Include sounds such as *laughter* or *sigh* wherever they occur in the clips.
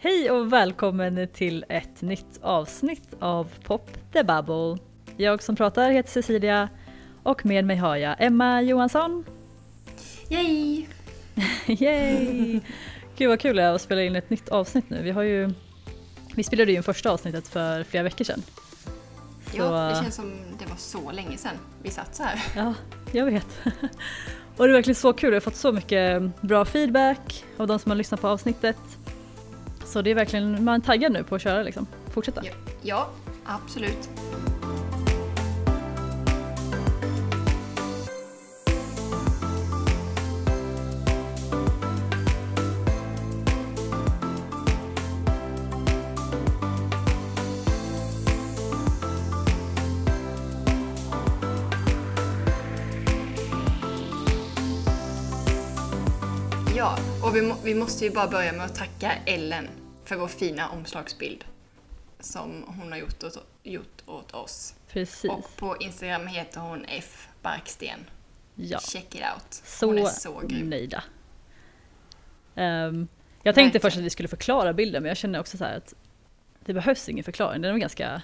Hej och välkommen till ett nytt avsnitt av Pop the Bubble. Jag som pratar heter Cecilia och med mig har jag Emma Johansson. Yay! *laughs* Yay! Gud vad kul det är att spela in ett nytt avsnitt nu. Vi, har ju, vi spelade ju in första avsnittet för flera veckor sedan. Så... Ja, det känns som det var så länge sedan vi satt så här. Ja, jag vet. *laughs* Och det är verkligen så kul, jag har fått så mycket bra feedback av de som har lyssnat på avsnittet. Så det är verkligen, man är taggad nu på att köra liksom, fortsätta. Ja, ja absolut. Vi, vi måste ju bara börja med att tacka Ellen för vår fina omslagsbild som hon har gjort åt, gjort åt oss. Precis. Och på Instagram heter hon F Barksten. Ja. Check it out. Så, hon är så grym. nöjda. Um, jag tänkte Verkligen. först att vi skulle förklara bilden men jag känner också så här att det behövs ingen förklaring, den är nog ganska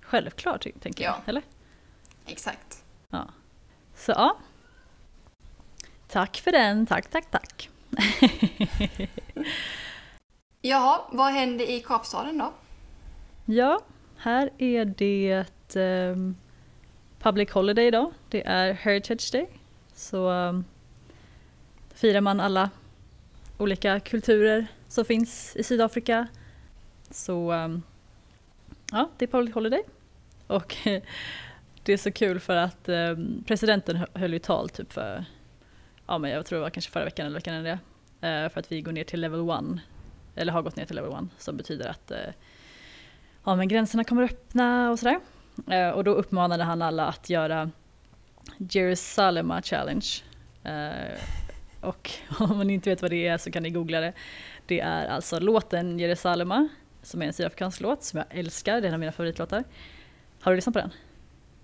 självklar tänker jag. Ja. Eller? Exakt. Ja. Så ja. Tack för den, tack tack tack. *laughs* Jaha, vad hände i Kapstaden då? Ja, här är det um, Public Holiday idag. Det är Heritage Day. Så um, firar man alla olika kulturer som finns i Sydafrika. Så um, ja, det är Public Holiday. Och *laughs* det är så kul för att um, presidenten höll ju tal typ för, ja men jag tror det var kanske förra veckan eller veckan innan det. eh, för att vi går ner till level 1, eller har gått ner till level 1, som betyder att eh, ja, men gränserna kommer öppna och sådär. Eh, och då uppmanade han alla att göra Jerusalema Challenge. Eh, och *laughs* om man inte vet vad det är så kan ni googla det. Det är alltså låten Jerusalema, som är en sydafrikansk låt som jag älskar, det är en av mina favoritlåtar. Har du lyssnat på den?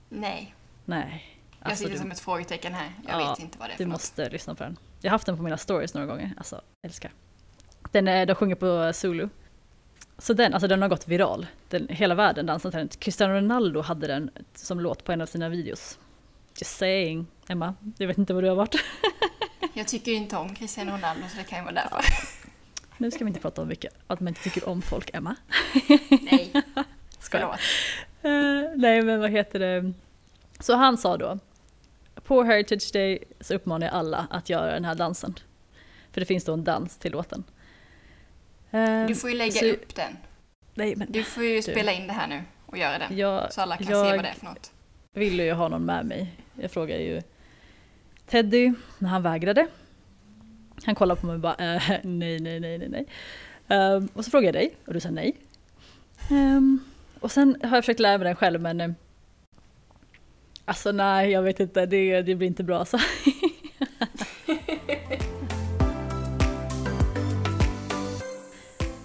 Nej, Nej. Jag Alltså, sitter du, som ett frågetecken här. Jag Ja, vet inte vad det är du något. måste lyssna på den. Jag har haft den på mina stories några gånger, alltså älskar. Den är, de sjunger på Zulu. Så den, alltså den har gått viral. Den, hela världen dansar till den. Cristiano Ronaldo hade den som låt på en av sina videos. Just saying. Emma, jag vet inte vad du har varit. *laughs* Jag tycker inte om Cristiano Ronaldo så det kan ju vara därför. Nu ska vi inte prata om vilka, att man inte tycker om folk, Emma. *laughs* Nej, förlåt. Eh, nej men vad heter det. Så han sa då, på Heritage Day så uppmanar jag alla att göra den här dansen. För det finns då en dans till låten. Eh, Du får ju lägga så- upp den. Nej men Du får ju spela in det här nu och göra det. jag, Så alla kan se jag vad det är för något. ville ju ha någon med mig. Jag frågade ju Teddy, men han vägrade. Han kollade på mig och bara eh, nej, nej, nej, nej, nej. Ehm, och så frågade jag dig och du sa nej. Ehm, och sen har jag försökt lära mig den själv men Alltså nej, jag vet inte, det, det blir inte bra så. *laughs*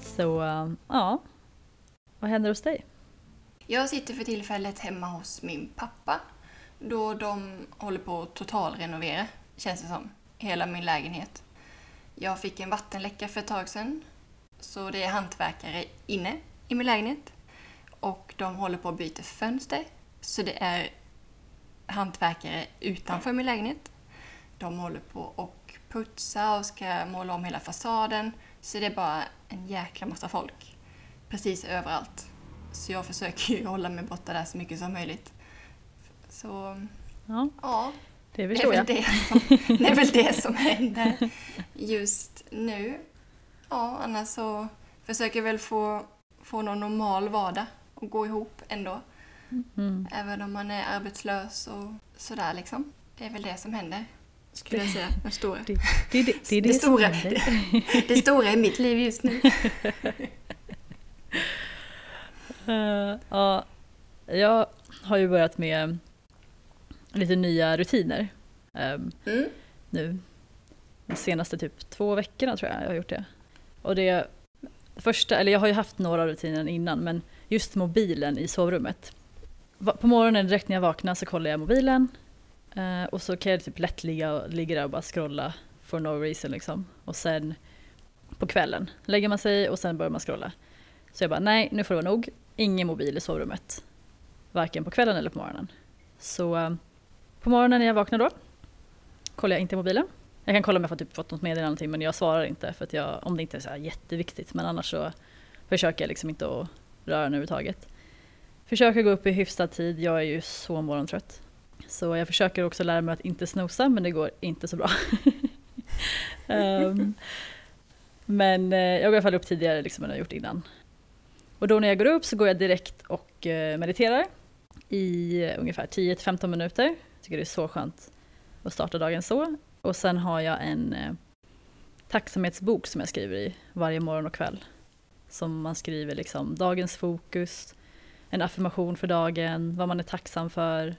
så um, ja, vad händer hos dig? Jag sitter för tillfället hemma hos min pappa. Då de håller på att totalrenovera, känns det som. Hela min lägenhet. Jag fick en vattenläcka för ett tag sedan. Så det är hantverkare inne i min lägenhet. Och de håller på att byta fönster. Så det är hantverkare utanför min lägenhet. De håller på och putsa och ska måla om hela fasaden. Så det är bara en jäkla massa folk. Precis överallt. Så jag försöker ju *laughs* hålla mig borta där så mycket som möjligt. Så Ja, ja, det det är, förstår väl jag. det, som, *laughs* det är väl det som händer just nu. Ja, annars så försöker jag väl få, få någon normal vardag att gå ihop ändå. Mm. Även om man är arbetslös och sådär liksom. Det är väl det som händer, skulle jag säga. Det stora, Det, det, det, det är det, Det stora. händer. *laughs* det stora i mitt liv just nu. *laughs* Eh, ja, jag har ju börjat med lite nya rutiner ehm, Mm. nu. De senaste typ två veckorna tror jag jag har gjort det. Och det första, eller jag har ju haft några rutiner innan men just mobilen i sovrummet. På morgonen direkt när jag vaknar så kollar jag mobilen eh, och så kan jag typ lätt ligga, ligga där och bara scrolla for no reason liksom. Och sen på kvällen. Lägger man sig och sen börjar man scrolla. Så jag bara, nej nu får det vara nog. Ingen mobil i sovrummet. Varken på kvällen eller på morgonen. Så eh, på morgonen när jag vaknar då kollar jag inte mobilen. Jag kan kolla om jag fått, typ, fått något meddelande men jag svarar inte för att jag, om det inte är så jätteviktigt. Men annars så försöker jag liksom inte att röra den överhuvudtaget. Försöker gå upp i hyfsad tid, jag är ju så morgontrött. Så jag försöker också lära mig att inte snosa men det går inte så bra. um, *laughs* men eh, jag går i alla fall upp tidigare liksom än jag gjort innan. Och då när jag går upp så går jag direkt och eh, mediterar i eh, ungefär 10-15 minuter. Jag tycker det är så skönt att starta dagen så. Och sen har jag en tacksamhetsbok som jag skriver i varje morgon och kväll. Som man skriver liksom dagens fokus, en affirmation för dagen, vad man är tacksam för,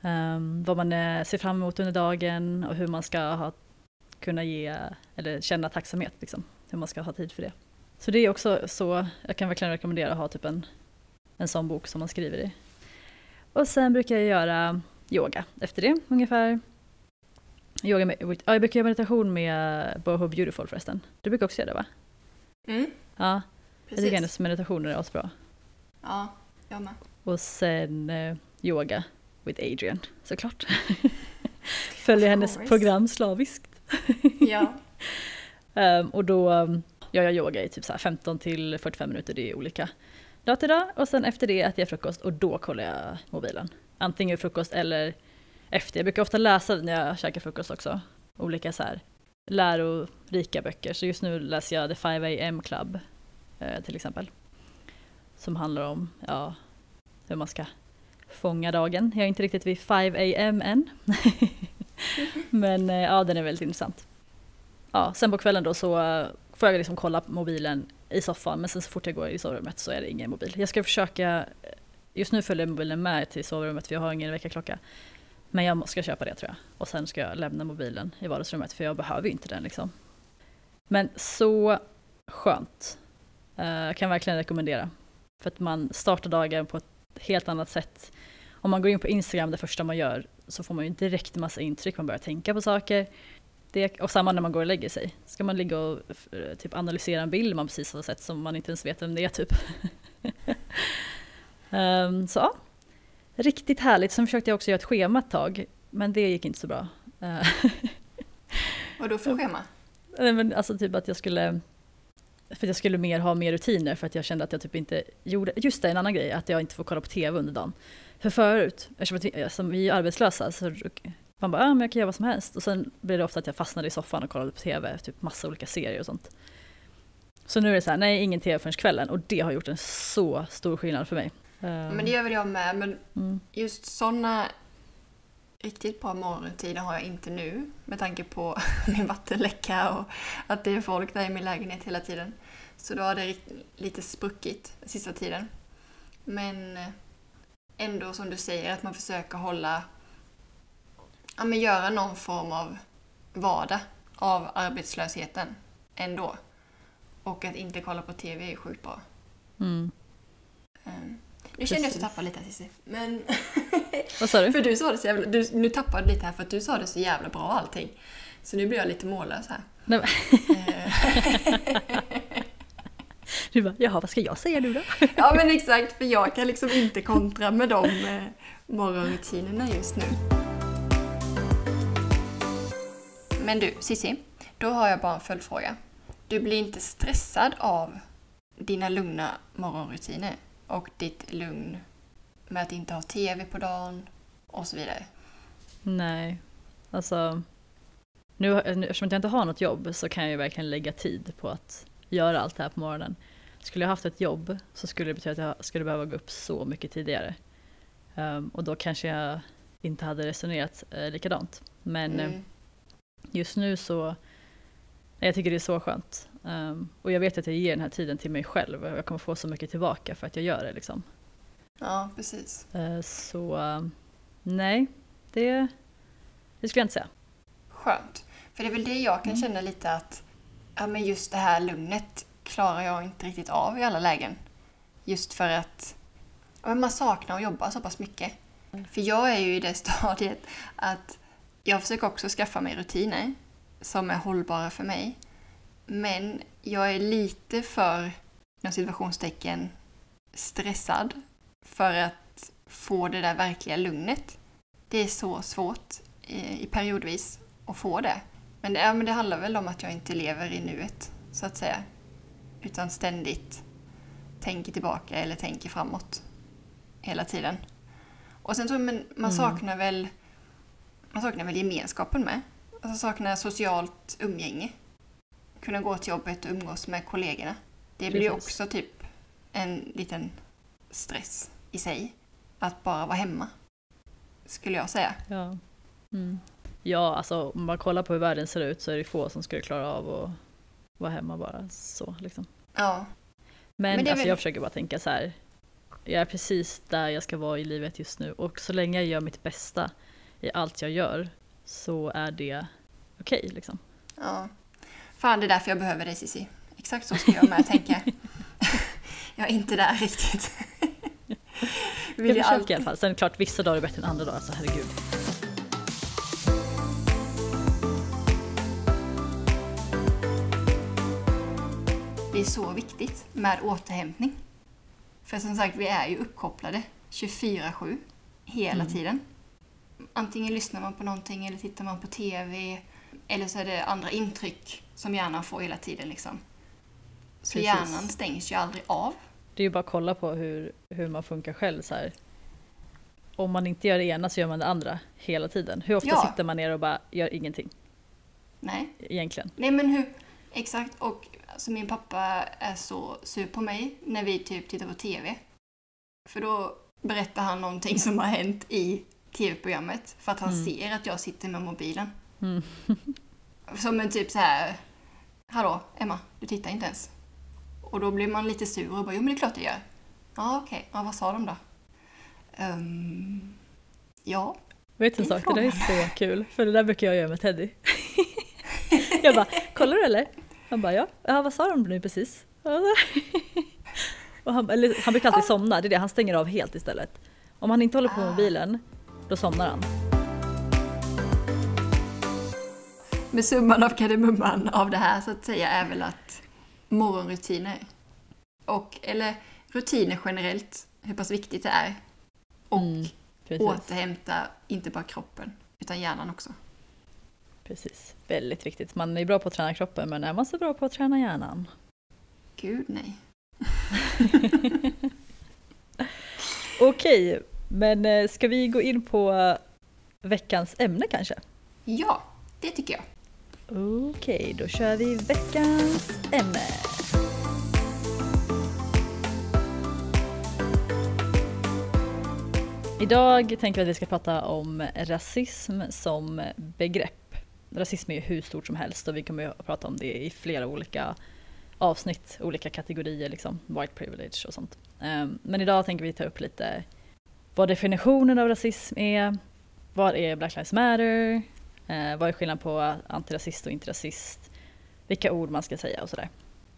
um, vad man är, ser fram emot under dagen och hur man ska ha, kunna ge eller känna tacksamhet, liksom, hur man ska ha tid för det. Så det är också så, jag kan verkligen rekommendera att ha typ en, en sån bok som man skriver i. Och sen brukar jag göra yoga efter det ungefär. Yoga med, ja, jag brukar göra meditation med Boho Beautiful förresten. Du brukar också göra det va? Mm. Ja, Precis. jag tycker hennes meditationer är asbra. Ja, jag med. Och sen eh, yoga with Adrian såklart. *laughs* Följer hennes program slaviskt. Ja. Um, *laughs* och då um, gör jag yoga i typ så här 15 till 45 minuter, det är olika dag till dag. Och sen efter det äter jag frukost och då kollar jag mobilen. Antingen frukost eller efter. Jag brukar ofta läsa när jag käkar frukost också. Olika så här lärorika böcker. Så just nu läser jag The 5 AM Club eh, till exempel. Som handlar om ja, hur man ska fånga dagen. Jag är inte riktigt vid 5 AM än. *laughs* Men eh, ja, den är väldigt intressant. Ja, sen på kvällen då så eh, får jag liksom kolla på mobilen i soffan men sen så fort jag går i sovrummet så är det ingen mobil. Jag ska försöka, eh, just nu följer mobilen med till sovrummet för jag har ingen väckarklocka. Men jag ska köpa det tror jag. Och sen ska jag lämna mobilen i vardagsrummet för jag behöver ju inte den liksom. Men så skönt. Jag kan verkligen rekommendera. För att man startar dagen på ett helt annat sätt. Om man går in på Instagram det första man gör så får man ju direkt massa intryck, man börjar tänka på saker. Det, och samma när man går och lägger sig. Ska man ligga och typ analysera en bild man precis har sett som man inte ens vet vem det är typ. *laughs* Ehm, så ja, riktigt härligt. Sen försökte jag också göra ett schema ett tag, men det gick inte så bra. Eh, *laughs* Vad då för schema? Nej, men alltså typ att jag skulle för jag skulle mer ha mer rutiner för att jag kände att jag typ inte gjorde, just det en annan grej, att jag inte får kolla på TV under dagen. För förut, eftersom vi, är arbetslösa så man bara, ah, men jag kan göra vad som helst. Och sen blir det ofta att jag fastnade i soffan och kollade på TV, typ massa olika serier och sånt. Så nu är det så här, nej ingen TV förrän kvällen och det har gjort en så stor skillnad för mig. Men det gör väl jag med. Men mm, just sådana riktigt bra morgonrutiner har jag inte nu. Med tanke på *laughs* min vattenläcka och att det är folk där i min lägenhet hela tiden. Så då har det lite spruckit sista tiden. Men eh, ändå som du säger att man försöker hålla... Ja men göra någon form av vardag av arbetslösheten ändå. Och att inte kolla på TV är sjukt bra. mm. Ehm, Nu känner jag att jag tappar lite här Cissi. Men... *laughs* Vad sa du? För du sa det så jävla... Du, nu tappade du lite här för att du sa det så jävla bra allting. Så nu blir jag lite mållös här. Nej, men- *laughs* Du bara, jaha vad ska jag säga nu då? *laughs* ja men exakt, för jag kan liksom inte kontra med de eh, morgonrutinerna just nu. Men du, Cissi. Då har jag bara en följdfråga. Du blir inte stressad av dina lugna morgonrutiner och ditt lugn med att inte ha TV på dagen och så vidare? Nej, alltså nu, eftersom jag inte har något jobb så kan jag ju verkligen lägga tid på att göra allt det här på morgonen. Skulle jag haft ett jobb så skulle det betyda att jag skulle behöva gå upp så mycket tidigare. Ehm, och då kanske jag inte hade resonerat uh, likadant. Men eh, Mm. just nu så, jag tycker det är så skönt. Ehm, och jag vet att jag ger den här tiden till mig själv och jag kommer få så mycket tillbaka för att jag gör det liksom. Ja, precis. Eh, så eh, nej, det, det skulle jag inte säga. Skönt. För det är väl det jag kan känna lite att ja, men just det här lugnet klarar jag inte riktigt av i alla lägen. Just för att ja, man saknar att jobba så pass mycket. För jag är ju i det *laughs* stadiet att jag försöker också skaffa mig rutiner som är hållbara för mig. Men jag är lite för, inom situationstecken, stressad för att få det där verkliga lugnet. Det är så svårt i, i periodvis att få det. Men det, ja, men det handlar väl om att jag inte lever i nuet, så att säga. Utan ständigt tänker tillbaka eller tänker framåt hela tiden. Och sen tror jag man, man Mm. saknar väl man saknar väl gemenskapen med. Alltså saknar socialt umgänge. Kunna gå till jobbet och umgås med kollegorna. Det blir ju också typ en liten stress i sig. Att bara vara hemma. Skulle jag säga. Ja. Mm. ja, alltså om man kollar på hur världen ser ut så är det få som skulle klara av att vara hemma bara så. Liksom. Ja. Men, Men alltså, väl- jag försöker bara tänka så här. Jag är precis där jag ska vara i livet just nu och så länge jag gör mitt bästa i allt jag gör så är det okej liksom. ja. Fan, det är därför jag behöver dig Cissi. Exakt så ska jag med tänka. *laughs* jag är inte där riktigt. Vill Jag jag försöker i alla fall. Sen klart vissa dagar är bättre än andra dagar, så herregud. Det är så viktigt med återhämtning. För som sagt, vi är ju uppkopplade 24-7 hela Mm. tiden. Antingen lyssnar man på någonting eller tittar man på TV eller så är det andra intryck som hjärnan får hela tiden. Liksom. Så Precis. hjärnan stängs ju aldrig av. Det är ju bara att kolla på hur, hur man funkar själv så här. Om man inte gör det ena så gör man det andra hela tiden. Hur ofta Ja. sitter man ner och bara gör ingenting Nej, egentligen? Nej men hur, exakt. Och alltså, min pappa är så sur på mig när vi typ tittar på TV. För då berättar han någonting som har hänt i TV-programmet. För att han Mm. ser att jag sitter med mobilen. Mm. *laughs* Som en typ så här. Hallå Emma, du tittar inte ens. Och då blir man lite sur och bara, jo men det är klart jag gör. Ja okej, ja, vad sa de då? Ehm, ja, Vet du en sak? Det där är så kul. För det där brukar jag göra med Teddy. *laughs* jag bara, kollar du eller? Han bara, ja. ja vad sa de nu precis? *laughs* och han, eller, han brukar alltid somna, det är det, han stänger av helt istället. Om han inte håller på med Ah. mobilen, då somnar han. Men summan av kardemumman av det här så att säga är väl att morgonrutiner och, eller rutiner generellt, hur pass viktigt det är. Och Mm, Precis. återhämta inte bara kroppen utan hjärnan också. Precis. Väldigt viktigt. Man är bra på att träna kroppen, men är man så bra på att träna hjärnan? Gud nej. *laughs* Okej, men eh, ska vi gå in på veckans ämne kanske? Ja, det tycker jag. Okej, då kör vi veckans ämne. Idag tänker vi att vi ska prata om rasism som begrepp. Rasism är ju hur stort som helst och vi kommer att prata om det i flera olika avsnitt, olika kategorier, liksom white privilege och sånt. Ehm, Men idag tänker vi ta upp lite vad definitionen av rasism är, vad är Black Lives Matter, Eh, vad är skillnaden på antirasist och inte rasist? Vilka ord man ska säga och sådär.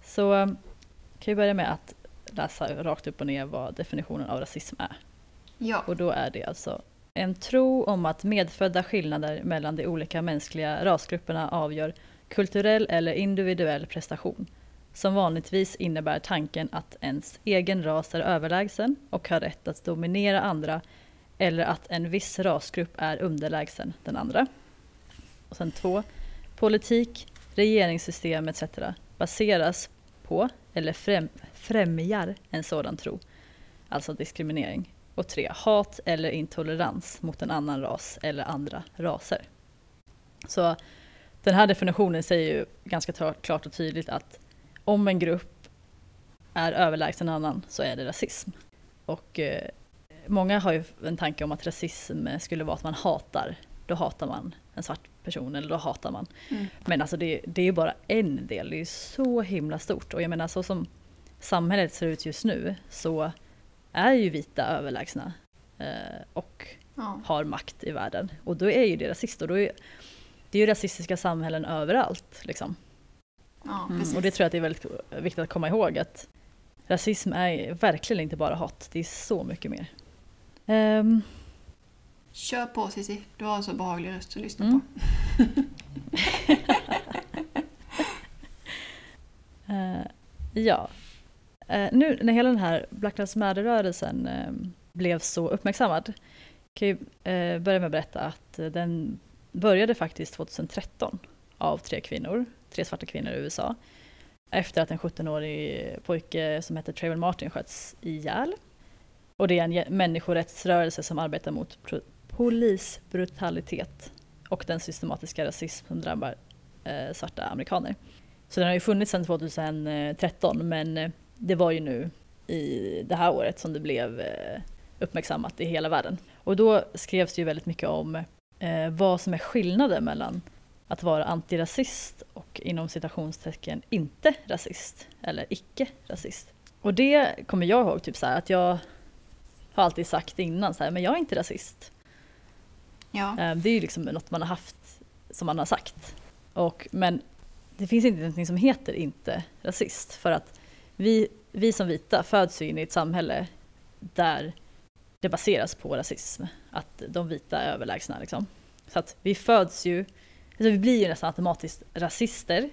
Så eh, kan vi börja med att läsa rakt upp och ner vad definitionen av rasism är. Ja, Och då är det alltså en tro om att medfödda skillnader mellan de olika mänskliga rasgrupperna avgör kulturell eller individuell prestation. Som vanligtvis innebär tanken att ens egen ras är överlägsen och har rätt att dominera andra eller att en viss rasgrupp är underlägsen den andra. Och sen två, politik, regeringssystem etc. baseras på eller främ, främjar en sådan tro, alltså diskriminering. Och tre, hat eller intolerans mot en annan ras eller andra raser. Så den här definitionen säger ju ganska klart och tydligt att om en grupp är överlägsen en annan så är det rasism. Och eh, många har ju en tanke om att rasism skulle vara att man hatar, då hatar man en svart person eller då hatar man. Mm. Men alltså det, det är ju bara en del, det är ju så himla stort. Och jag menar så som samhället ser ut just nu så är ju vita överlägsna eh, och ja, har makt i världen. Och då är ju det rasist och då är det är ju rasistiska samhällen överallt. Liksom. Ja Mm, och det tror jag att det är väldigt viktigt att komma ihåg att rasism är verkligen inte bara hat, det är så mycket mer. Ehm, Kör på Cissi, du har en så behaglig röst att lyssna Mm. på. *laughs* Ja. Eh, nu när hela den här Black Lives Matter-rörelsen eh, blev så uppmärksammad kan jag eh, börja med att berätta att den började faktiskt 2013 av tre kvinnor, tre svarta kvinnor i USA. Efter att en 17-årig pojke som heter Trayvon Martin sköts ihjäl. Och det är en människorättsrörelse som arbetar mot polisbrutalitet och den systematiska rasism som drabbar eh, svarta amerikaner. Så den har ju funnits sedan 2013 men eh, det var ju nu i det här året som det blev eh, uppmärksammat i hela världen. Och då skrevs det ju väldigt mycket om eh, vad som är skillnaden mellan att vara antirasist och inom citationstecken inte rasist eller icke-rasist. Och det kommer jag ihåg typ så här, att jag har alltid sagt innan så här, men jag är inte rasist. Ja. Eh, det är ju liksom något man har haft som man har sagt. Och, men det finns inte någonting som heter inte rasist för att vi, vi som vita föds ju in i ett samhälle där det baseras på rasism. Att de vita är överlägsna liksom. Så att vi föds ju, alltså vi blir ju nästan automatiskt rasister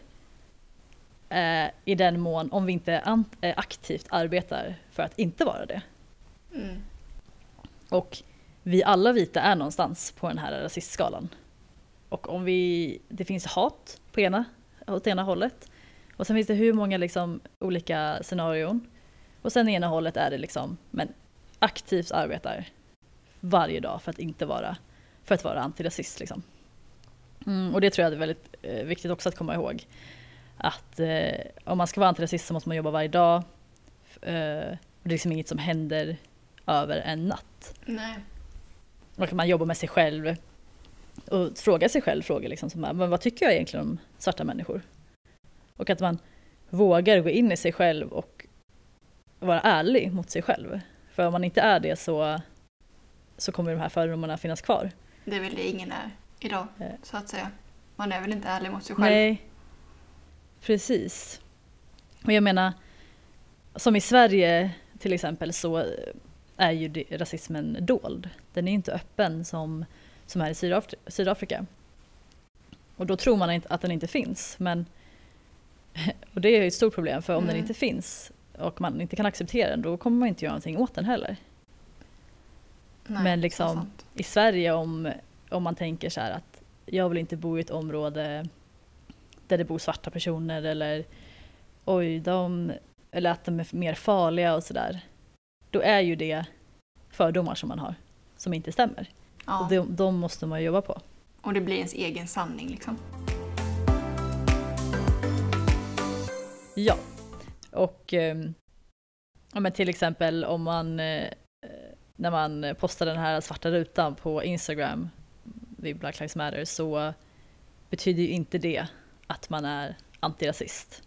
eh, i den mån om vi inte eh, aktivt arbetar för att inte vara det. Mm. Och vi alla vita är någonstans på den här rasistskalan. Och om vi, det finns hat på ena, åt ena hållet och sen finns det hur många liksom olika scenarion. Och sen ena hållet är det liksom, men aktivt arbetar varje dag för att inte vara, för att vara antirasist liksom. Mm, och det tror jag är väldigt eh, viktigt också att komma ihåg. Att eh, om man ska vara antirasist så måste man jobba varje dag. Eh, det är liksom inget som händer över en natt. Nej. Och man jobbar med sig själv och frågar sig själv frågor liksom som men vad tycker jag egentligen om svarta människor? Och att man vågar gå in i sig själv och vara ärlig mot sig själv. För om man inte är det så, så kommer de här fördomarna finnas kvar. Det är väl det ingen är idag, Eh. så att säga. Man är väl inte ärlig mot sig själv. Nej, precis. Och jag menar, som i Sverige till exempel så är ju rasismen dold. Den är inte öppen som, som här i Sydafri- Sydafrika. Och då tror man att den inte finns. Men, *laughs* och det är ju ett stort problem för om den Mm. inte finns och man inte kan acceptera den då kommer man inte göra någonting åt den heller. Nej, Men liksom- i Sverige om, om man tänker så här att jag vill inte bo i ett område där det bor svarta personer eller oj, de, eller att de är mer farliga och sådär. Då är ju det fördomar som man har som inte stämmer. Ja. Och de, de måste man jobba på. Och det blir ens egen sanning liksom. Ja. Och ehm, ja, men till exempel om man eh, när man postar den här svarta rutan på Instagram vid Black Lives Matter så betyder ju inte det att man är antirasist.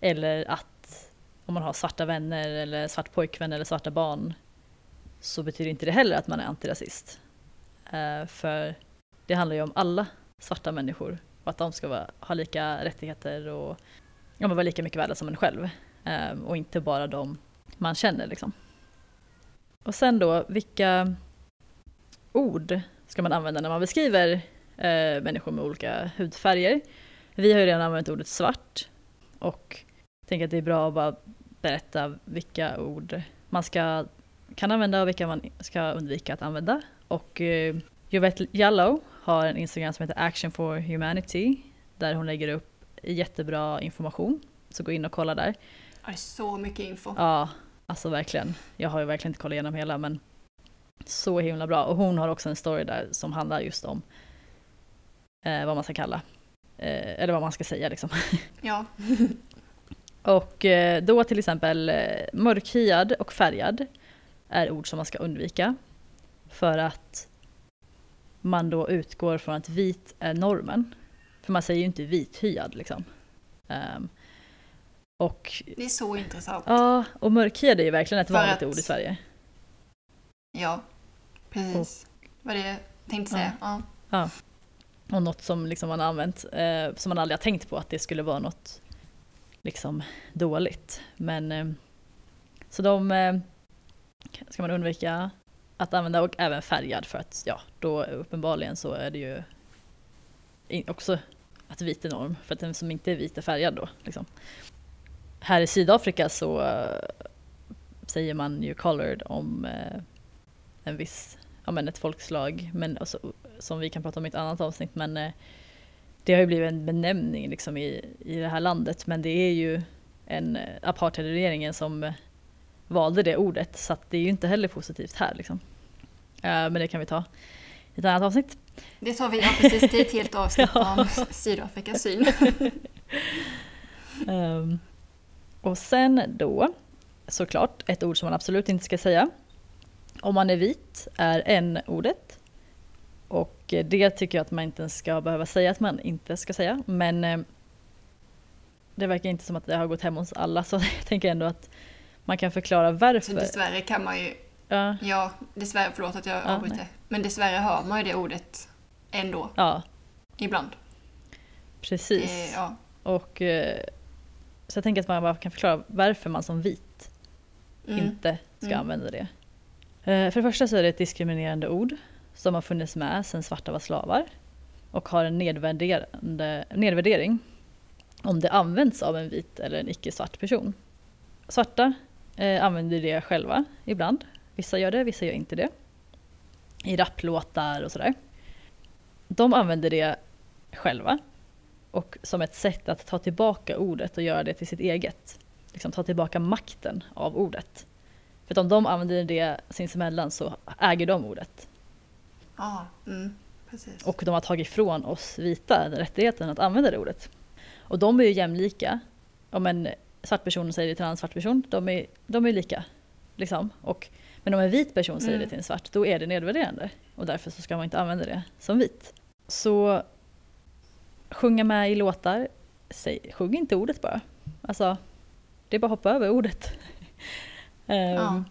Eller att om man har svarta vänner eller svart pojkvän eller svarta barn så betyder inte det heller att man är antirasist. Eh, för det handlar ju om alla svarta människor och att de ska vara, ha lika rättigheter och ja, vara lika mycket värda som en själv. Ehm, och inte bara de man känner liksom. Och sen då, vilka ord ska man använda när man beskriver eh, människor med olika hudfärger? Vi har ju redan använt ordet svart och tänker att det är bra att bara berätta vilka ord man ska, kan använda och vilka man ska undvika att använda. Och eh, Jovette Jallow har en Instagram som heter Action for Humanity där hon lägger upp jättebra information. Så gå in och kolla där. Det är så mycket info. Ja, alltså verkligen. Jag har ju verkligen inte kollat igenom hela men så himla bra. Och hon har också en story där som handlar just om eh, vad man ska kalla, eh, eller vad man ska säga liksom. *laughs* Ja. Och eh, då till exempel eh, mörkhyad och färgad är ord som man ska undvika. För att man då utgår från att vit är normen. För man säger ju inte vithyad liksom. Ehm, och Det är så intressant. ja, och mörkhyad är ju verkligen ett För vanligt att- ord i Sverige. Ja, precis. Vad det jag tänkte säga. Ja. Och något som liksom man har använt, eh, som man aldrig har tänkt på att det skulle vara något liksom dåligt. Men eh, så de eh, ska man undvika att använda och även färgad för att ja, då uppenbarligen så är det ju också att vit är norm för att den som inte är vit är färgad då. Liksom. här i Sydafrika så eh, säger man ju colored om eh, en viss, ja men ett folkslag, men alltså, som vi kan prata om i ett annat avsnitt, men eh, det har ju blivit en benämning liksom i, i det här landet, men det är ju en eh, apartheidregeringen som valde det ordet, så att det är ju inte heller positivt här liksom. Eh, men det kan vi ta i ett annat avsnitt. Det tar vi, ja precis, det är ett helt avsnitt *laughs* Ja. om Sydafrikas syn. *laughs* Ehm, och sen då, såklart, ett ord som man absolut inte ska säga. Om man är vit är n-ordet. Och eh, det tycker jag att man inte ska behöva säga att man inte ska säga. Men eh, det verkar inte som att det har gått hem hos alla så *laughs* jag tänker ändå att man kan förklara Så varför. dessvärre kan man ju, Ja, ja dessvärre, förlåt att jag Ja, avbryter. nej. Men dessvärre hör man ju det ordet ändå, ja ibland. precis. Det, ja. Och, eh, så jag tänker att man bara kan förklara varför man som vit Mm. inte ska Mm. använda det. Eh, för det första så är det ett diskriminerande ord som har funnits med sedan svarta var slavar och har en nedvärderande, nedvärdering om det används av en vit eller en icke-svart person. Svarta eh, använder det själva ibland. Vissa gör det, vissa gör inte det. I rapplåtar och sådär. De använder det själva och som ett sätt att ta tillbaka ordet och göra det till sitt eget. Liksom ta tillbaka makten av ordet. För att om de använder det sinsemellan så äger de ordet. Ja, mm, precis. Och de har tagit ifrån oss vita rättigheten att använda det ordet. Och de är ju jämlika. Om en svart person säger det till en annan svart person, de är, de är lika. Liksom. Och, men om en vit person säger Mm. det till en svart, då är det nedvärderande. Och därför så ska man inte använda det som vit. Så sjunga med i låtar, säg, sjung inte ordet bara. Alltså, det är bara att hoppa över ordet. Ehm, Ja.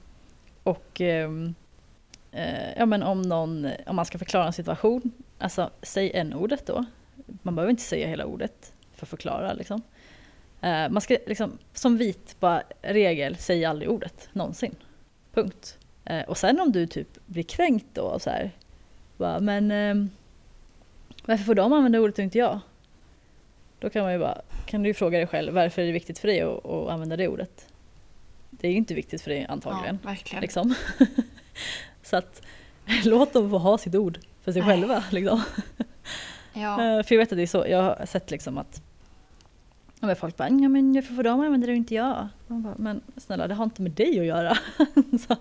Och ehm, eh, ja, men om, någon, om man ska förklara en situation, alltså säg en ordet då. Man behöver inte säga hela ordet för att förklara. Liksom. Eh, man ska liksom, som vit, bara regel, säg aldrig ordet någonsin. Punkt. Eh, och sen om du typ blir kränkt då, och så här, bara, men ehm, varför får de använda ordet och inte jag? Då kan man ju bara, kan du fråga dig själv, varför är det viktigt för dig att, att använda det ordet? Det är ju inte viktigt för dig antagligen. Ja, verkligen. Liksom. *laughs* så att *laughs* låt dem få ha sitt ord för sig Nej. själva. Liksom. Ja, *laughs* Eh, För jag vet att det är så, jag har sett liksom att men folk bara, ja men varför får de använda det och inte jag? Man bara, men snälla det har inte med dig att göra. så,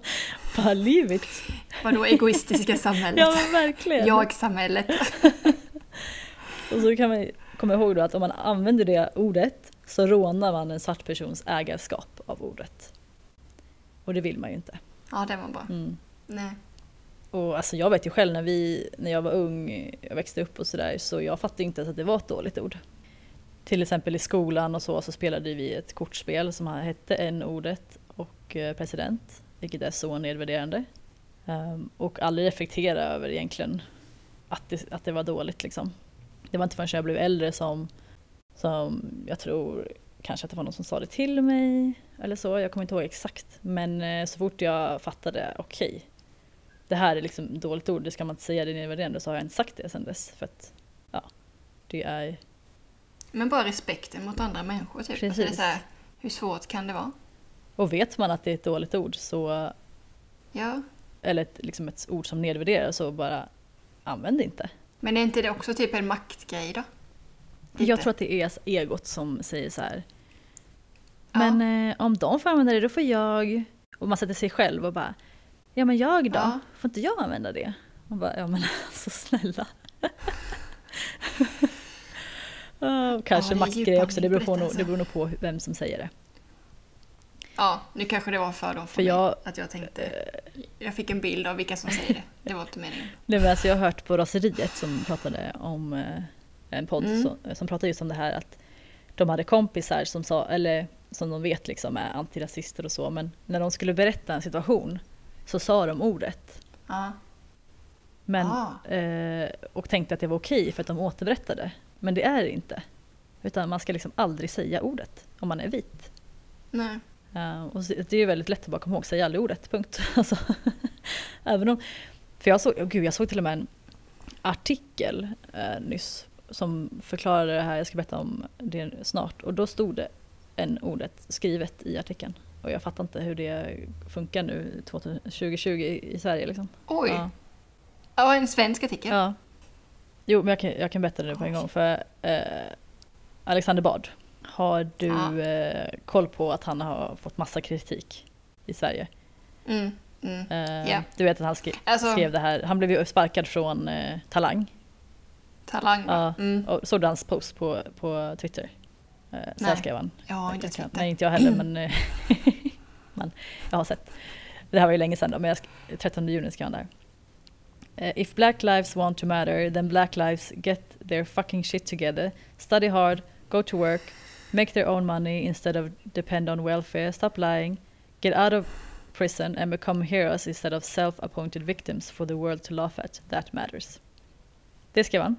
bara leave it. vadå egoistiska samhället? Ja men verkligen. Jag-samhället. Och så kan man komma ihåg då att om man använder det ordet så rånar man en svart persons ägarskap av ordet. Och det vill man ju inte. Ja, det var bra. Mm. Nej. Och alltså jag vet ju själv när, vi, när jag var ung, jag växte upp och sådär, så jag fattade inte ens att det var ett dåligt ord. Till exempel i skolan och så, så spelade vi ett kortspel som hette n-ordet och eh, president, vilket är så nedvärderande. Ehm, och aldrig reflektera över egentligen att det, att det var dåligt liksom. Det var inte förrän jag blev äldre som, som jag tror kanske att det var någon som sa det till mig eller så, jag kommer inte ihåg exakt. Men eh, så fort jag fattade, okej, det här är liksom dåligt ord, det ska man inte säga, det är nedvärderande, så har jag inte sagt det sedan dess. För att, ja, det är... Men bara respekten mot andra människor typ. Alltså, Precis. så här, hur svårt kan det vara? Och vet man att det är ett dåligt ord, så, Ja. eller ett, liksom ett ord som nedvärderar, så bara använd det inte. Men är inte det också typ en maktgrej då? Lite. Jag tror att det är egot som säger så här. Ja. Men eh, om de får använda det, då får jag... Och man sätter sig själv och bara, ja men jag då? Ja. Får inte jag använda det? Man bara, ja men *laughs* alltså snälla. *laughs* Ja, och kanske Ja, maktgrej också, det beror, på, alltså. det beror nog på vem som säger det. Ja, nu kanske det var fördom för, För mig. jag- Att jag tänkte... Jag fick en bild av vilka som säger det. Det var inte meningen. *laughs* Nej, men alltså jag har hört på Raseriet som pratade om eh, en podd Mm. som, som pratade just om det här att de hade kompisar som sa, eller som de vet liksom är antirasister och så, men när de skulle berätta en situation så sa de ordet. Ja. Men, Ah. eh, och tänkte att det var okej för att de återberättade. Men det är det inte. Utan man ska liksom aldrig säga ordet om man är vit. Nej. Eh, och det är ju väldigt lätt att bara komma ihåg, säg aldrig ordet, punkt. *laughs* Alltså, även om, för jag såg, oh gud, jag såg till och med en artikel eh, nyss som förklarade det här, jag ska berätta om det snart. Och då stod det en ordet skrivet i artikeln. Och jag fattar inte hur det funkar nu 2020 i Sverige liksom. Oj! Ja. Ja, en svensk artikel. Ja. Jo, men jag kan, jag kan berätta det på en gång. För eh, Alexander Bard, har du Ja. eh, koll på att han har fått massa kritik i Sverige? Mm, mm. Eh, Ja. Du vet att han skrev, Alltså, skrev det här, han blev ju sparkad från eh, Talang. Talang va? Ja. Mm. Och såg du hans post på, på Twitter? Eh, så här Nej. skrev han. Har inte Jag sett Nej, inte jag heller men, eh, *laughs* men jag har sett. Det här var ju länge sedan då, men jag, sk- 13 juni skrev han där. Eh, If black lives want to matter, then black lives get their fucking shit together, study hard, go to work, make their own money instead of depend on welfare, stop lying, get out of prison and become heroes instead of self-appointed victims for the world to laugh at. That matters. Det skrev han.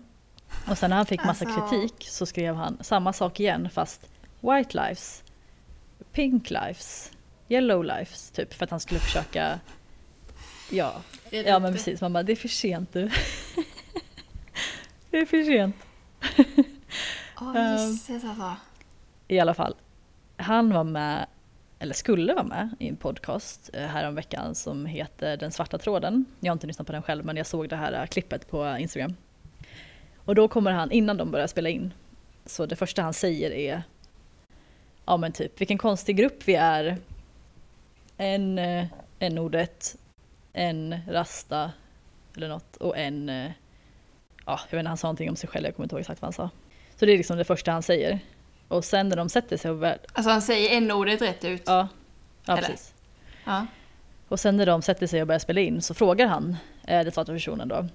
Och sen när han fick massa Alltså- kritik så skrev han samma sak igen fast white lives, pink lives, yellow lives typ för att han skulle försöka Ja, ja men precis. Man bara, det är för sent du. *laughs* det är för sent. Åh *laughs* Ehm. alltså. I alla fall. Han var med, eller skulle vara med, i en podcast eh, häromveckan som heter Den svarta tråden. Jag har inte lyssnat på den själv men jag såg det här eh, klippet på Instagram. Och då kommer han, innan de börjar spela in, så det första han säger är Ja men typ, vilken konstig grupp vi är. En, eh, en ordet, en rasta eller något och en, eh, ja jag vet inte, han sa någonting om sig själv, jag kommer inte ihåg exakt vad han sa. Så det är liksom det första han säger. Och sen när de sätter sig och väl, Alltså han säger n-ordet rätt ut. ja, ja Eller? precis. Ja. Och sen när de sätter sig och börjar spela in så frågar han eh, den svarta personen då.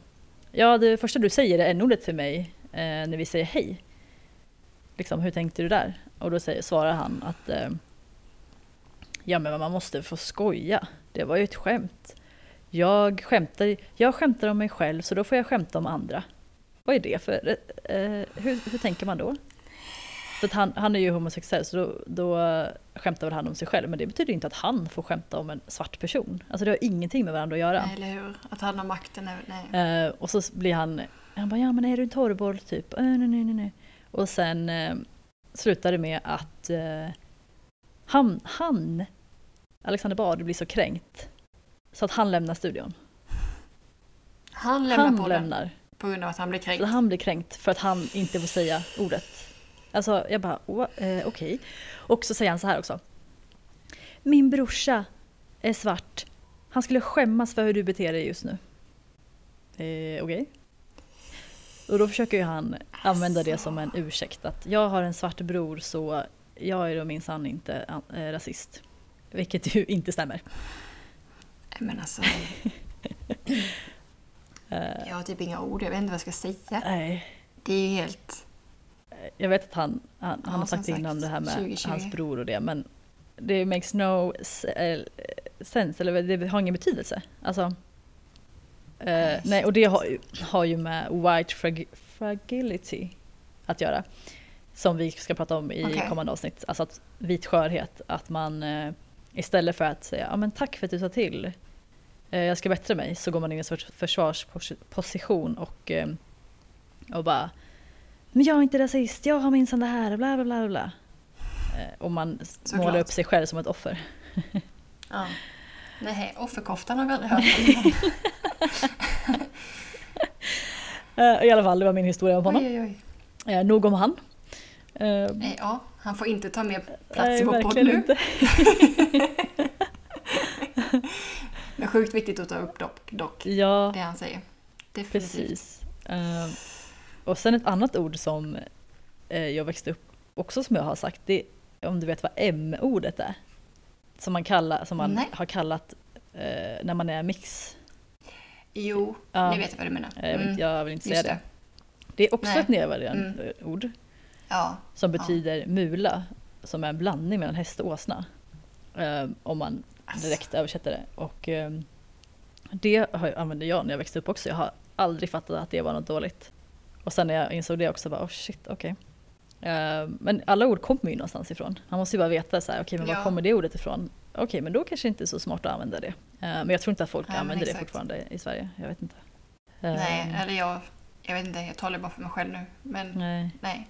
Ja, det första du säger är n-ordet till mig eh, när vi säger hej. Liksom, hur tänkte du där? Och då säger, svarar han att eh, ja, men man måste få skoja. Det var ju ett skämt. Jag skämtar, jag skämtar om mig själv så då får jag skämta om andra. Vad är det för... Eh, hur, hur tänker man då? För han, han är ju homosexuell så då, då skämtar väl han om sig själv men det betyder inte att han får skämta om en svart person. Alltså det har ingenting med varandra att göra. Nej, eller hur? Att han har makten. Nej. Eh, och så blir han, han bara ja men är du en torrboll typ? Eh, nej, nej, nej, nej. Och sen eh, slutar det med att eh, han, han, Alexander Bard blir så kränkt så att han lämnar studion. Han lämnar Han på den lämnar. på grund av att han blir kränkt. Han blir kränkt för att han inte får säga ordet. Alltså jag bara, "Åh, eh, okej. Och så säger han så här också. Min brorsa är svart. Han skulle skämmas för hur du beter dig just nu. Eh, okej. Och då försöker ju han använda det som en ursäkt. Att jag har en svart bror så jag är då minsann inte eh, rasist. Vilket ju *laughs* inte stämmer. Men alltså, *laughs* Eh, jag har typ inga ord. Jag vet inte vad jag ska säga. nej. Det är ju helt... Jag vet att han, han, Ja, han har sagt innan det här med 2020. hans bror och det men det makes no eh, sense, eller det har ingen betydelse. Alltså, eh, nej, och det har, ju- har ju med white frag- fragility att göra. Som vi ska prata om i Okej. kommande avsnitt. Alltså att vit skörhet, att man eh, istället för att säga ja, men tack för att du sa till, eh, jag ska bättra mig, så går man in i en sorts försvarsposition och, eh, och bara men jag är inte rasist, jag har minsann det här, bla bla bla bla. Eh, Och man s- Såklart. målar upp sig själv som ett offer. *laughs* Ja. *laughs* Nej, offerkoftan har vi aldrig hört om. *laughs* Eh, I alla fall, det var min historia om honom. oj, oj, oj. Eh, nog om han. Eh, Nej, ja, han får inte ta mer plats nej, i vår podd nu. inte. Men sjukt viktigt att ta upp dock, dock Ja, det han säger. Definitivt. precis. Och sen ett annat ord som eh, jag växte upp också som jag har sagt, det är om du vet vad M-ordet är. Som man, kallar, som man Nej. har kallat eh, när man är mix. Jo, Ja. nu vet jag vad du menar. Eh, Jag vill, inte- jag vill inte säga det. det. Det är också Nej. ett nedvärderande ord. Ja, Som Ja. betyder mula, som är en blandning mellan häst och åsna. Eh, om man Alltså. direkt översätter det. Och eh, det använde jag när jag växte upp också. Jag har aldrig fattat att det var något dåligt. Och sen när jag insåg det också bara, oh shit, okej. Eh, men alla ord kommer ju någonstans ifrån. Man måste ju bara veta så här, okej men var Ja. kommer det ordet ifrån? Okej, men då kanske inte är så smart att använda det. Eh, men jag tror inte att folk Nej, använder det fortfarande i Sverige. Jag vet inte. Eh, nej, eller jag, jag vet inte, jag talar bara för mig själv nu. Men nej. nej.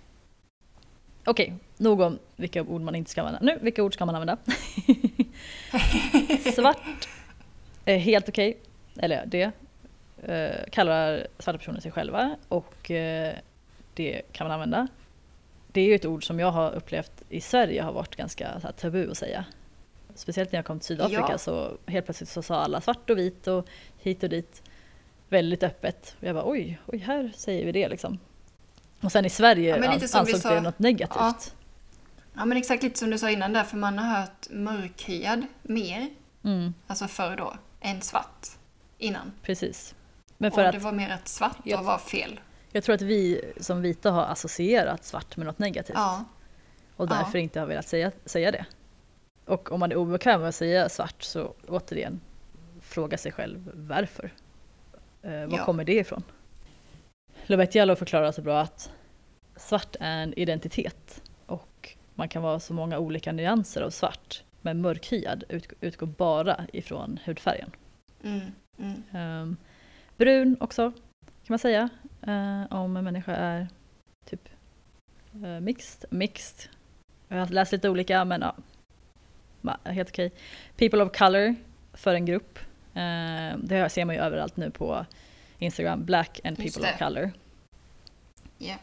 Okej, nog om vilka ord man inte ska använda. Nu, vilka ord ska man använda? *laughs* Svart är helt okej, eller det eh, kallar svarta personer sig själva och eh, det kan man använda. Det är ju ett ord som jag har upplevt i Sverige har varit ganska här, tabu att säga. Speciellt när jag kom till Sydafrika Ja. så helt plötsligt så sa alla svart och vit och hit och dit väldigt öppet. Och jag bara oj, oj här säger vi det liksom. Och sen i Sverige Ja, ansågs sa- det något negativt. Ja. Ja men exakt lite som du sa innan där, för man har hört mörkhyad mer, Mm, alltså förr då, än svart innan. precis. Men för och att det var mer att svart Ja. då var fel. jag tror att vi som vita har associerat svart med något negativt. Ja, Och Ja. därför inte har velat säga, säga det. Och om man är obekväm med att säga svart så återigen fråga sig själv varför. Eh, var Ja. kommer det ifrån? Lovette Jallow förklarar så bra att svart är en identitet och man kan vara så många olika nyanser av svart. Men mörkhyad ut, utgår bara ifrån hudfärgen. mm, mm. Ehm, brun också kan man säga eh, om en människa är typ uh, mixed. mixed. Jag har läst lite olika men ja, helt okej. People of color för en grupp. Eh, det ser man ju överallt nu på Instagram. Black and people of color.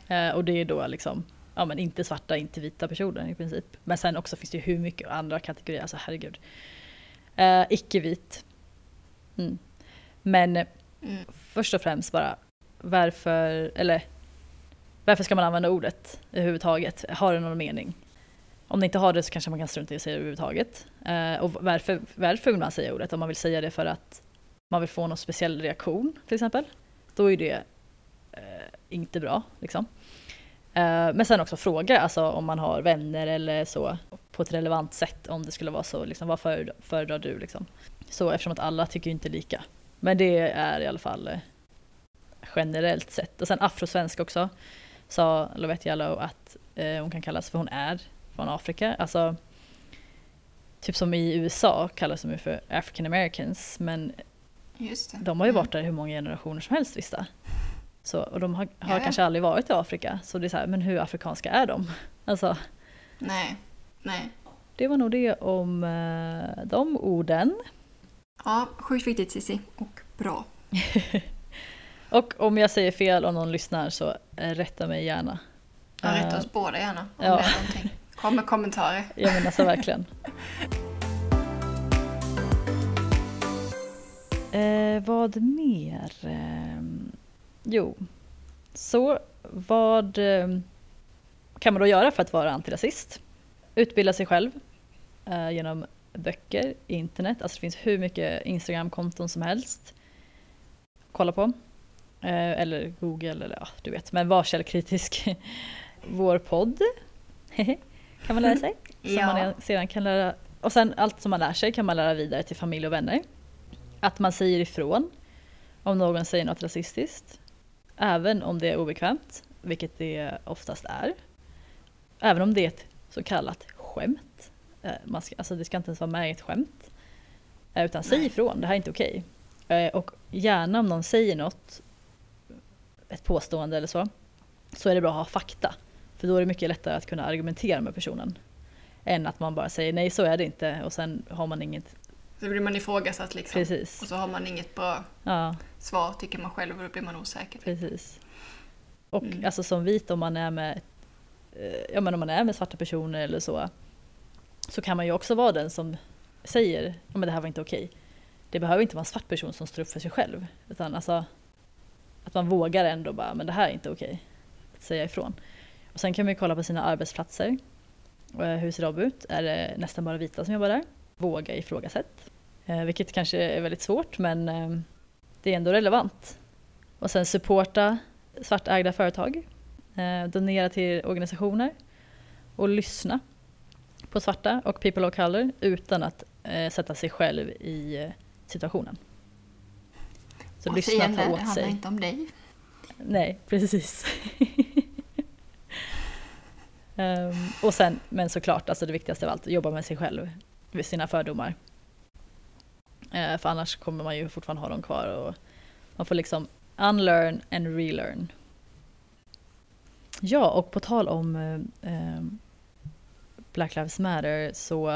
Eh, och det är då liksom Ja men inte svarta, inte vita personer i princip. Men sen också finns det ju hur mycket andra kategorier, alltså herregud. Eh, Icke-vit. Mm. Men Mm. först och främst bara varför, eller varför ska man använda ordet överhuvudtaget? Har det någon mening? Om det inte har det så kanske man kan strunta i att säga det överhuvudtaget. Eh, och varför, varför vill man säga ordet? Om man vill säga det för att man vill få någon speciell reaktion till exempel. Då är det eh, inte bra. Liksom. Eh, men sen också fråga alltså, om man har vänner eller så på ett relevant sätt om det skulle vara så. Liksom, vad föredrar, föredrar du? Liksom. Så eftersom att alla tycker ju inte lika. Men det är i alla fall eh, generellt sett. Och sen afrosvensk också sa Lovette Jallow att eh, hon kan kallas för hon är från Afrika. Alltså typ som i USA kallas de ju för African Americans men de har ju Mm. varit där hur många generationer som helst vissa. Så, och de har, har kanske aldrig varit i Afrika så det är så här, men hur afrikanska är de? *laughs* Alltså Nej, nej. det var nog det om eh, de orden. Ja, sjukt viktigt Cissi. Och bra. *laughs* Och om jag säger fel och någon lyssnar så eh, rätta mig gärna. Ja, rätta Eh, oss båda gärna om ja. det är någonting. Kom med kommentarer. Ja men alltså verkligen. *laughs* Eh, vad mer? Eh, jo, så vad eh, kan man då göra för att vara antirasist? Utbilda sig själv eh, genom böcker, internet, alltså det finns hur mycket Instagram-konton som helst. Kolla på. Eh, eller Google eller ja, du vet. Men var källkritisk. *laughs* Vår podd *laughs* kan man lära sig. *laughs* Som Ja. man sedan kan lära, och sen allt som man lär sig kan man lära vidare till familj och vänner. Att man säger ifrån om någon säger något rasistiskt. Även om det är obekvämt, vilket det oftast är. Även om det är ett så kallat skämt. Eh, Man ska, alltså det ska inte ens vara med i ett skämt. Eh, Utan säg ifrån, det här är inte okej. Eh, Och gärna om någon säger något, ett påstående eller så, så är det bra att ha fakta. För då är det mycket lättare att kunna argumentera med personen. Än att man bara säger nej så är det inte och sen har man inget. Så blir man ifrågasatt liksom. Precis. Och så har man inget bra Ja, svar tycker man själv och då blir man osäker. precis. Och Mm. alltså som vit om man är med ja, men om man är med svarta personer eller så så kan man ju också vara den som säger ja, men det här var inte okej. Det behöver inte vara en svart person som står upp för sig själv utan alltså att man vågar ändå bara men det här är inte okej. Att säga ifrån. Och sen kan man ju kolla på sina arbetsplatser. Eh, hur ser de ut? Är det nästan bara vita som jobbar där? Våga ifrågasätt. Eh, vilket kanske är väldigt svårt men eh, det är ändå relevant. Och sen supporta svartägda företag. Donera till organisationer. Och lyssna på svarta och people of color utan att eh, sätta sig själv i eh, situationen. Så och lyssna ta det åt handlar sig. inte om dig. Nej, precis. *laughs* Ehm, och sen, men såklart, alltså det viktigaste av allt, jobba med sig själv, med sina fördomar. Eh, för annars kommer man ju fortfarande ha dem kvar och man får liksom unlearn and relearn. Ja, och på tal om eh, Black Lives Matter så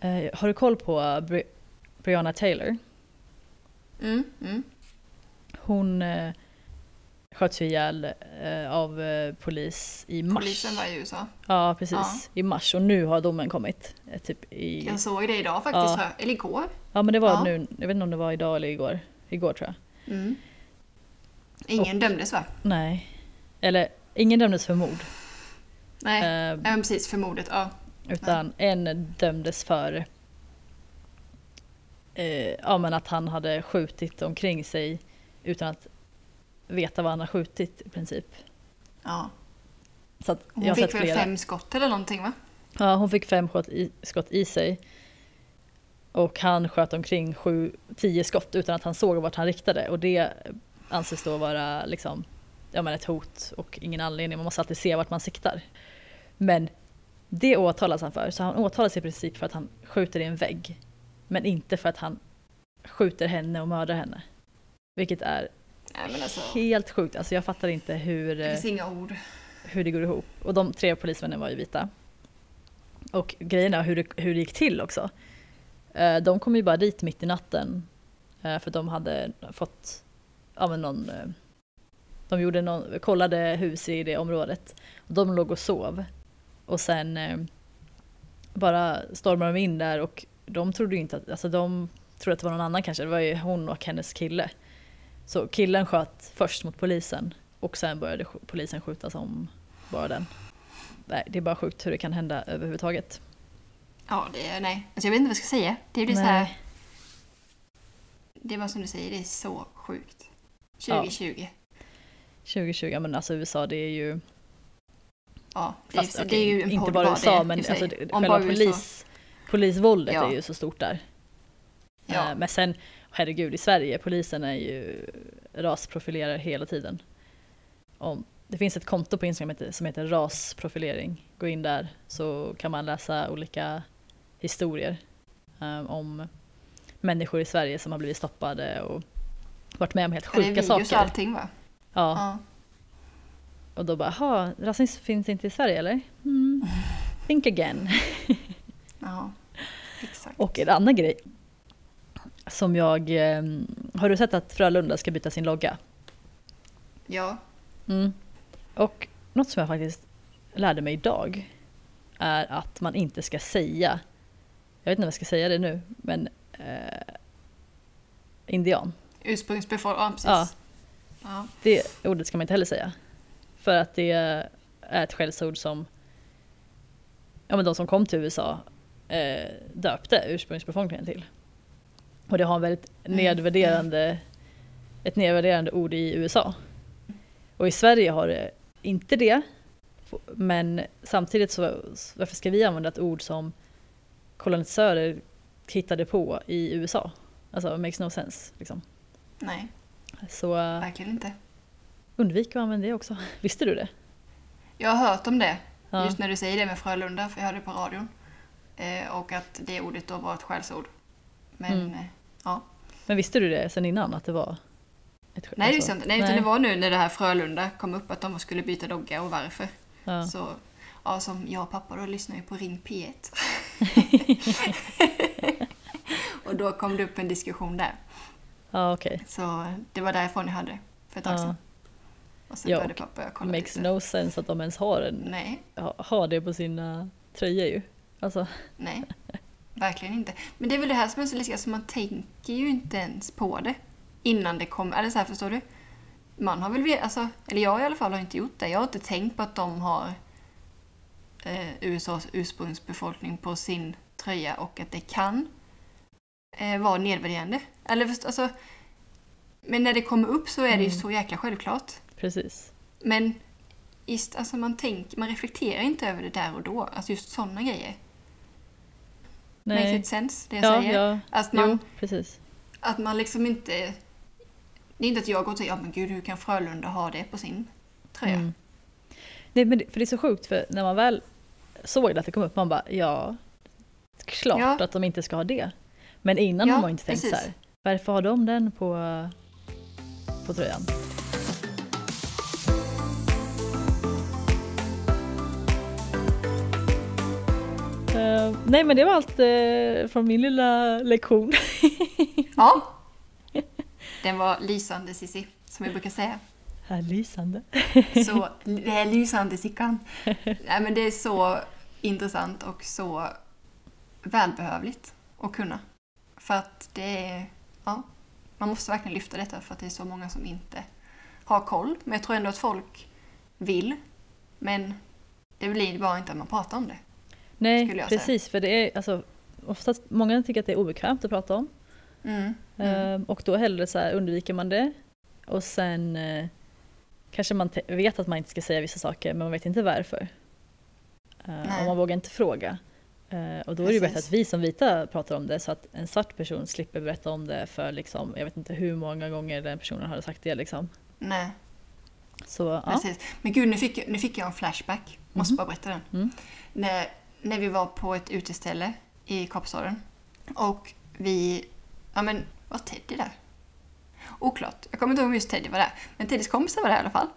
eh, har du koll på Bri- Breonna Taylor? Mm, mm. Hon eh, sköts ju ihjäl eh, av eh, polis i mars. Polisen var i USA. Ja, precis. Ja. I mars och nu har domen kommit. Eh, typ i... Jag såg det idag faktiskt, Ja. eller igår. Ja, men det var Ja. nu. Jag vet inte om det var idag eller igår. Igår tror jag. Mm. Ingen dömdes va? Nej. Eller ingen dömdes för mord. Nej, Eh, ja, precis för mordet. Ja. Utan en dömdes för eh, ja, men att han hade skjutit omkring sig utan att veta vad han har skjutit i princip. ja. Så att Hon fick väl fem skott eller någonting va? Ja, hon fick fem skott i, skott i sig. Och han sköt omkring sju, tio skott utan att han såg vart han riktade. Och det anses då vara liksom, ja, men ett hot och ingen anledning. Man måste alltid se vart man siktar. Men det åtalas han för. Så han åtalas i princip för att han skjuter i en vägg. Men inte för att han skjuter henne och mördar henne. Vilket är Nej alltså, helt sjukt. Alltså jag fattar inte hur... det eh, finns inga ord. hur det går ihop. Och de tre polismännen var ju vita. Och grejen är hur det, hur det gick till också. Eh, De kom ju bara dit mitt i natten. eh, För de hade fått, ja men någon, eh, de gjorde någon, kollade hus i det området. Och de låg och sov. Och sen eh, bara stormade de in där och de trodde ju inte att, alltså de trodde att det var någon annan kanske. Det var ju hon och hennes kille. Så killen sköt först mot polisen och sen började polisen skjuta som bara den. Nej, det är bara sjukt hur det kan hända överhuvudtaget. Ja, det är, nej. Alltså jag vet inte vad jag ska säga. Det blir så här, det var som du säger, det är så sjukt. Ja. 2020. 2020, men alltså USA det är ju, Ja, fast okej, det är ju en inte bara USA det, men alltså, själva polis, polisvåldet Ja. är ju så stort där. Ja. Eh, Men sen, herregud, i Sverige, polisen är ju rasprofilerar hela tiden. Om, det finns ett konto på Instagram som heter rasprofilering. Gå in där så kan man läsa olika historier eh, om människor i Sverige som har blivit stoppade och varit med om helt Ja, det är sjuka videos och saker. allting va? Ja, Ja. Och då bara, jaha, rasism finns inte i Sverige eller? Mm. Think again. *laughs* ja. Exakt. Och en annan grej som jag, eh, har du sett att Frölunda ska byta sin logga? Ja. Mm. Och något som jag faktiskt lärde mig idag är att man inte ska säga, jag vet inte om jag ska säga det nu, men eh, indian. Ursprungsbefolkning, ja precis. Ja. Ja. Det ordet ska man inte heller säga. För att det är ett skällsord som ja, men de som kom till USA eh, döpte ursprungsbefolkningen till. Och det har en väldigt Mm. nedvärderande, ett nedvärderande ord i USA. Och i Sverige har det inte det. Men samtidigt så varför ska vi använda ett ord som kolonisörer hittade på i USA? Alltså, makes no sense. Liksom. Nej, Så eh, verkligen inte. Undvik att använda det också. *laughs* Visste du det? Jag har hört om det, Ja. just när du säger det med Frölunda, för jag hörde på radion. Eh, och att det ordet då var ett skällsord. Men Mm. eh, ja. Men visste du det sen innan att det var ett Nej, det alltså, visste jag inte. Nej, utan det var nu när det här Frölunda kom upp att de skulle byta dogga och varför. Ja. Så, ja, som jag och pappa då lyssnar ju på Ring P1. *laughs* och då kom det upp en diskussion där. ja, okej. Så det var därifrån jag hade för ett tag Ja. Och sen Ja, började pappa och jag kolla Makes lite. no sense att de ens har, en, Nej, ha- har det på sina tröjor ju. Alltså, nej. Verkligen inte. Men det är väl det här som är så läskigt, alltså man tänker ju inte ens på det innan det kommer. Eller så här, förstår du? Man har väl alltså, eller jag i alla fall har inte gjort det. Jag har inte tänkt på att de har eh, USAs ursprungsbefolkning på sin tröja och att det kan eh, vara nedvärderande. Eller först, alltså, men när det kommer upp så är det ju Mm. så jäkla självklart. Precis. Men just, alltså man, tänk, man reflekterar inte över det där och då. Alltså just sådana grejer. Makes Nej. it sense, det jag Ja, säger? ja, Att, man, jo, precis. att man liksom inte... Det är inte att jag går och säger ja men gud hur kan Frölunda ha det på sin tröja? Mm. Nej, men det, för det är så sjukt för när man väl såg det att det kom upp, man bara ja, klart Ja. att de inte ska ha det. Men innan Ja, har man inte tänkt precis. så här, varför har de den på, på tröjan? Eh, nej men det var allt eh, från min lilla lektion. *laughs* Ja. Den var lysande Cissi, som vi brukar säga. Här lysande. Så det är lysande Sickan. Nej men det är så intressant och så välbehövligt att kunna. För att det är, ja, man måste verkligen lyfta detta för att det är så många som inte har koll. Men jag tror ändå att folk vill. Men det blir bara inte att man pratar om det. Nej jag säga. precis för det är alltså oftast, många tycker att det är obekvämt att prata om. Mm. Mm. Eh, och då hellre så här undviker man det. Och sen eh, kanske man vet att man inte ska säga vissa saker men man vet inte varför. Eh, Nej. och man vågar inte fråga. Eh, och då är det ju bättre Precis. att vi som vita pratar om det så att en svart person slipper berätta om det för liksom, jag vet inte hur många gånger den personen hade sagt det liksom. Nej, Så ja, precis. Men gud, nu fick, jag- nu fick jag en flashback. Måste Mhm. bara berätta den. Mm. När, när vi var på ett uteställe i Kapstaden. Och vi... Ja men, var Teddy där? Oklart. Jag kommer inte ihåg om just Teddy var där. Men Teddys kompisar var där i alla fall.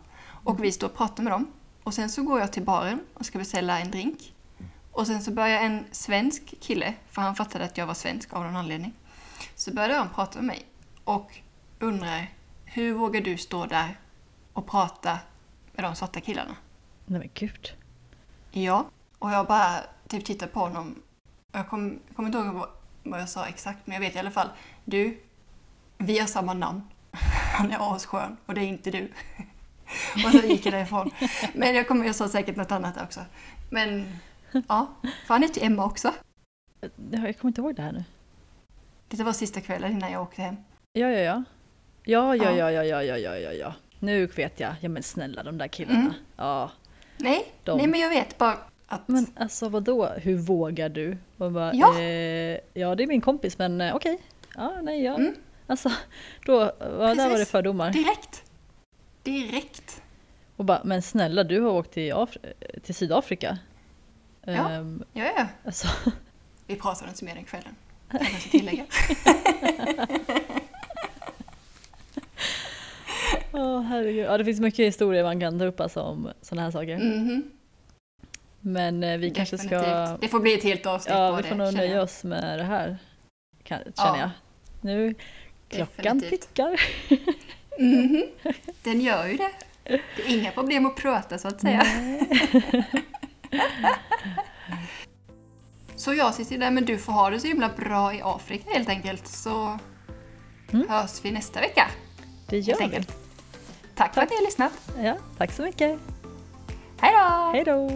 Och vi står och pratar med dem. Och sen så går jag till baren och ska beställa en drink. Och sen så börjar en svensk kille, för han fattade att jag var svensk av någon anledning. Så började han prata med mig och undrar hur vågar du stå där och prata med de svarta killarna? nej men gud. Ja, och jag bara typ tittar på honom. Jag kommer kom inte ihåg vad, vad jag sa exakt, men jag vet i alla fall. Du, vi har samma namn. *laughs* Han är asskön och det är inte du. *laughs* och så gick jag därifrån. Men jag, kommer, jag sa säkert något annat också. Men ja, för han heter Emma också. Jag kommer inte ihåg det här nu. Det var sista kvällen innan jag åkte hem. Ja, ja, ja. Ja, ja, Ja. ja, ja, ja, ja, ja, ja, ja. Nu vet jag. Ja men snälla de där killarna. Mm. Ja. Nej, De. nej men jag vet bara att... Men alltså vadå, hur vågar du? Och bara, Ja. Eh, ja det är min kompis men eh, okej. Ja, nej, ja. Mm. Alltså, då, ja, där var det fördomar. Direkt! Direkt! Och bara, men snälla du har åkt till, Af- till Sydafrika. Ja. Ehm, Ja, ja. alltså, Vi pratade inte mer den kvällen. Kan jag kanske tillägga. *laughs* åh herregud. Ja, det finns mycket historier man kan ta upp alltså, om sådana här saker. Mhm. Men eh, vi kanske ska... Det får bli ett helt avsnitt Ja, på vi det. får nog känner nöja jag. oss med det här. Kan, Ja. känner jag. Nu, klockan Definitivt. tickar. *laughs* Mhm. Den gör ju det. Det är inga problem att prata så att säga. *laughs* Så jag sitter där, men du får ha det så himla bra i Afrika helt enkelt. Så Mm. hörs vi nästa vecka. Det gör vi. enkelt. Tack för att ni har lyssnat. Ja, tack så mycket. Hej då! Hej då!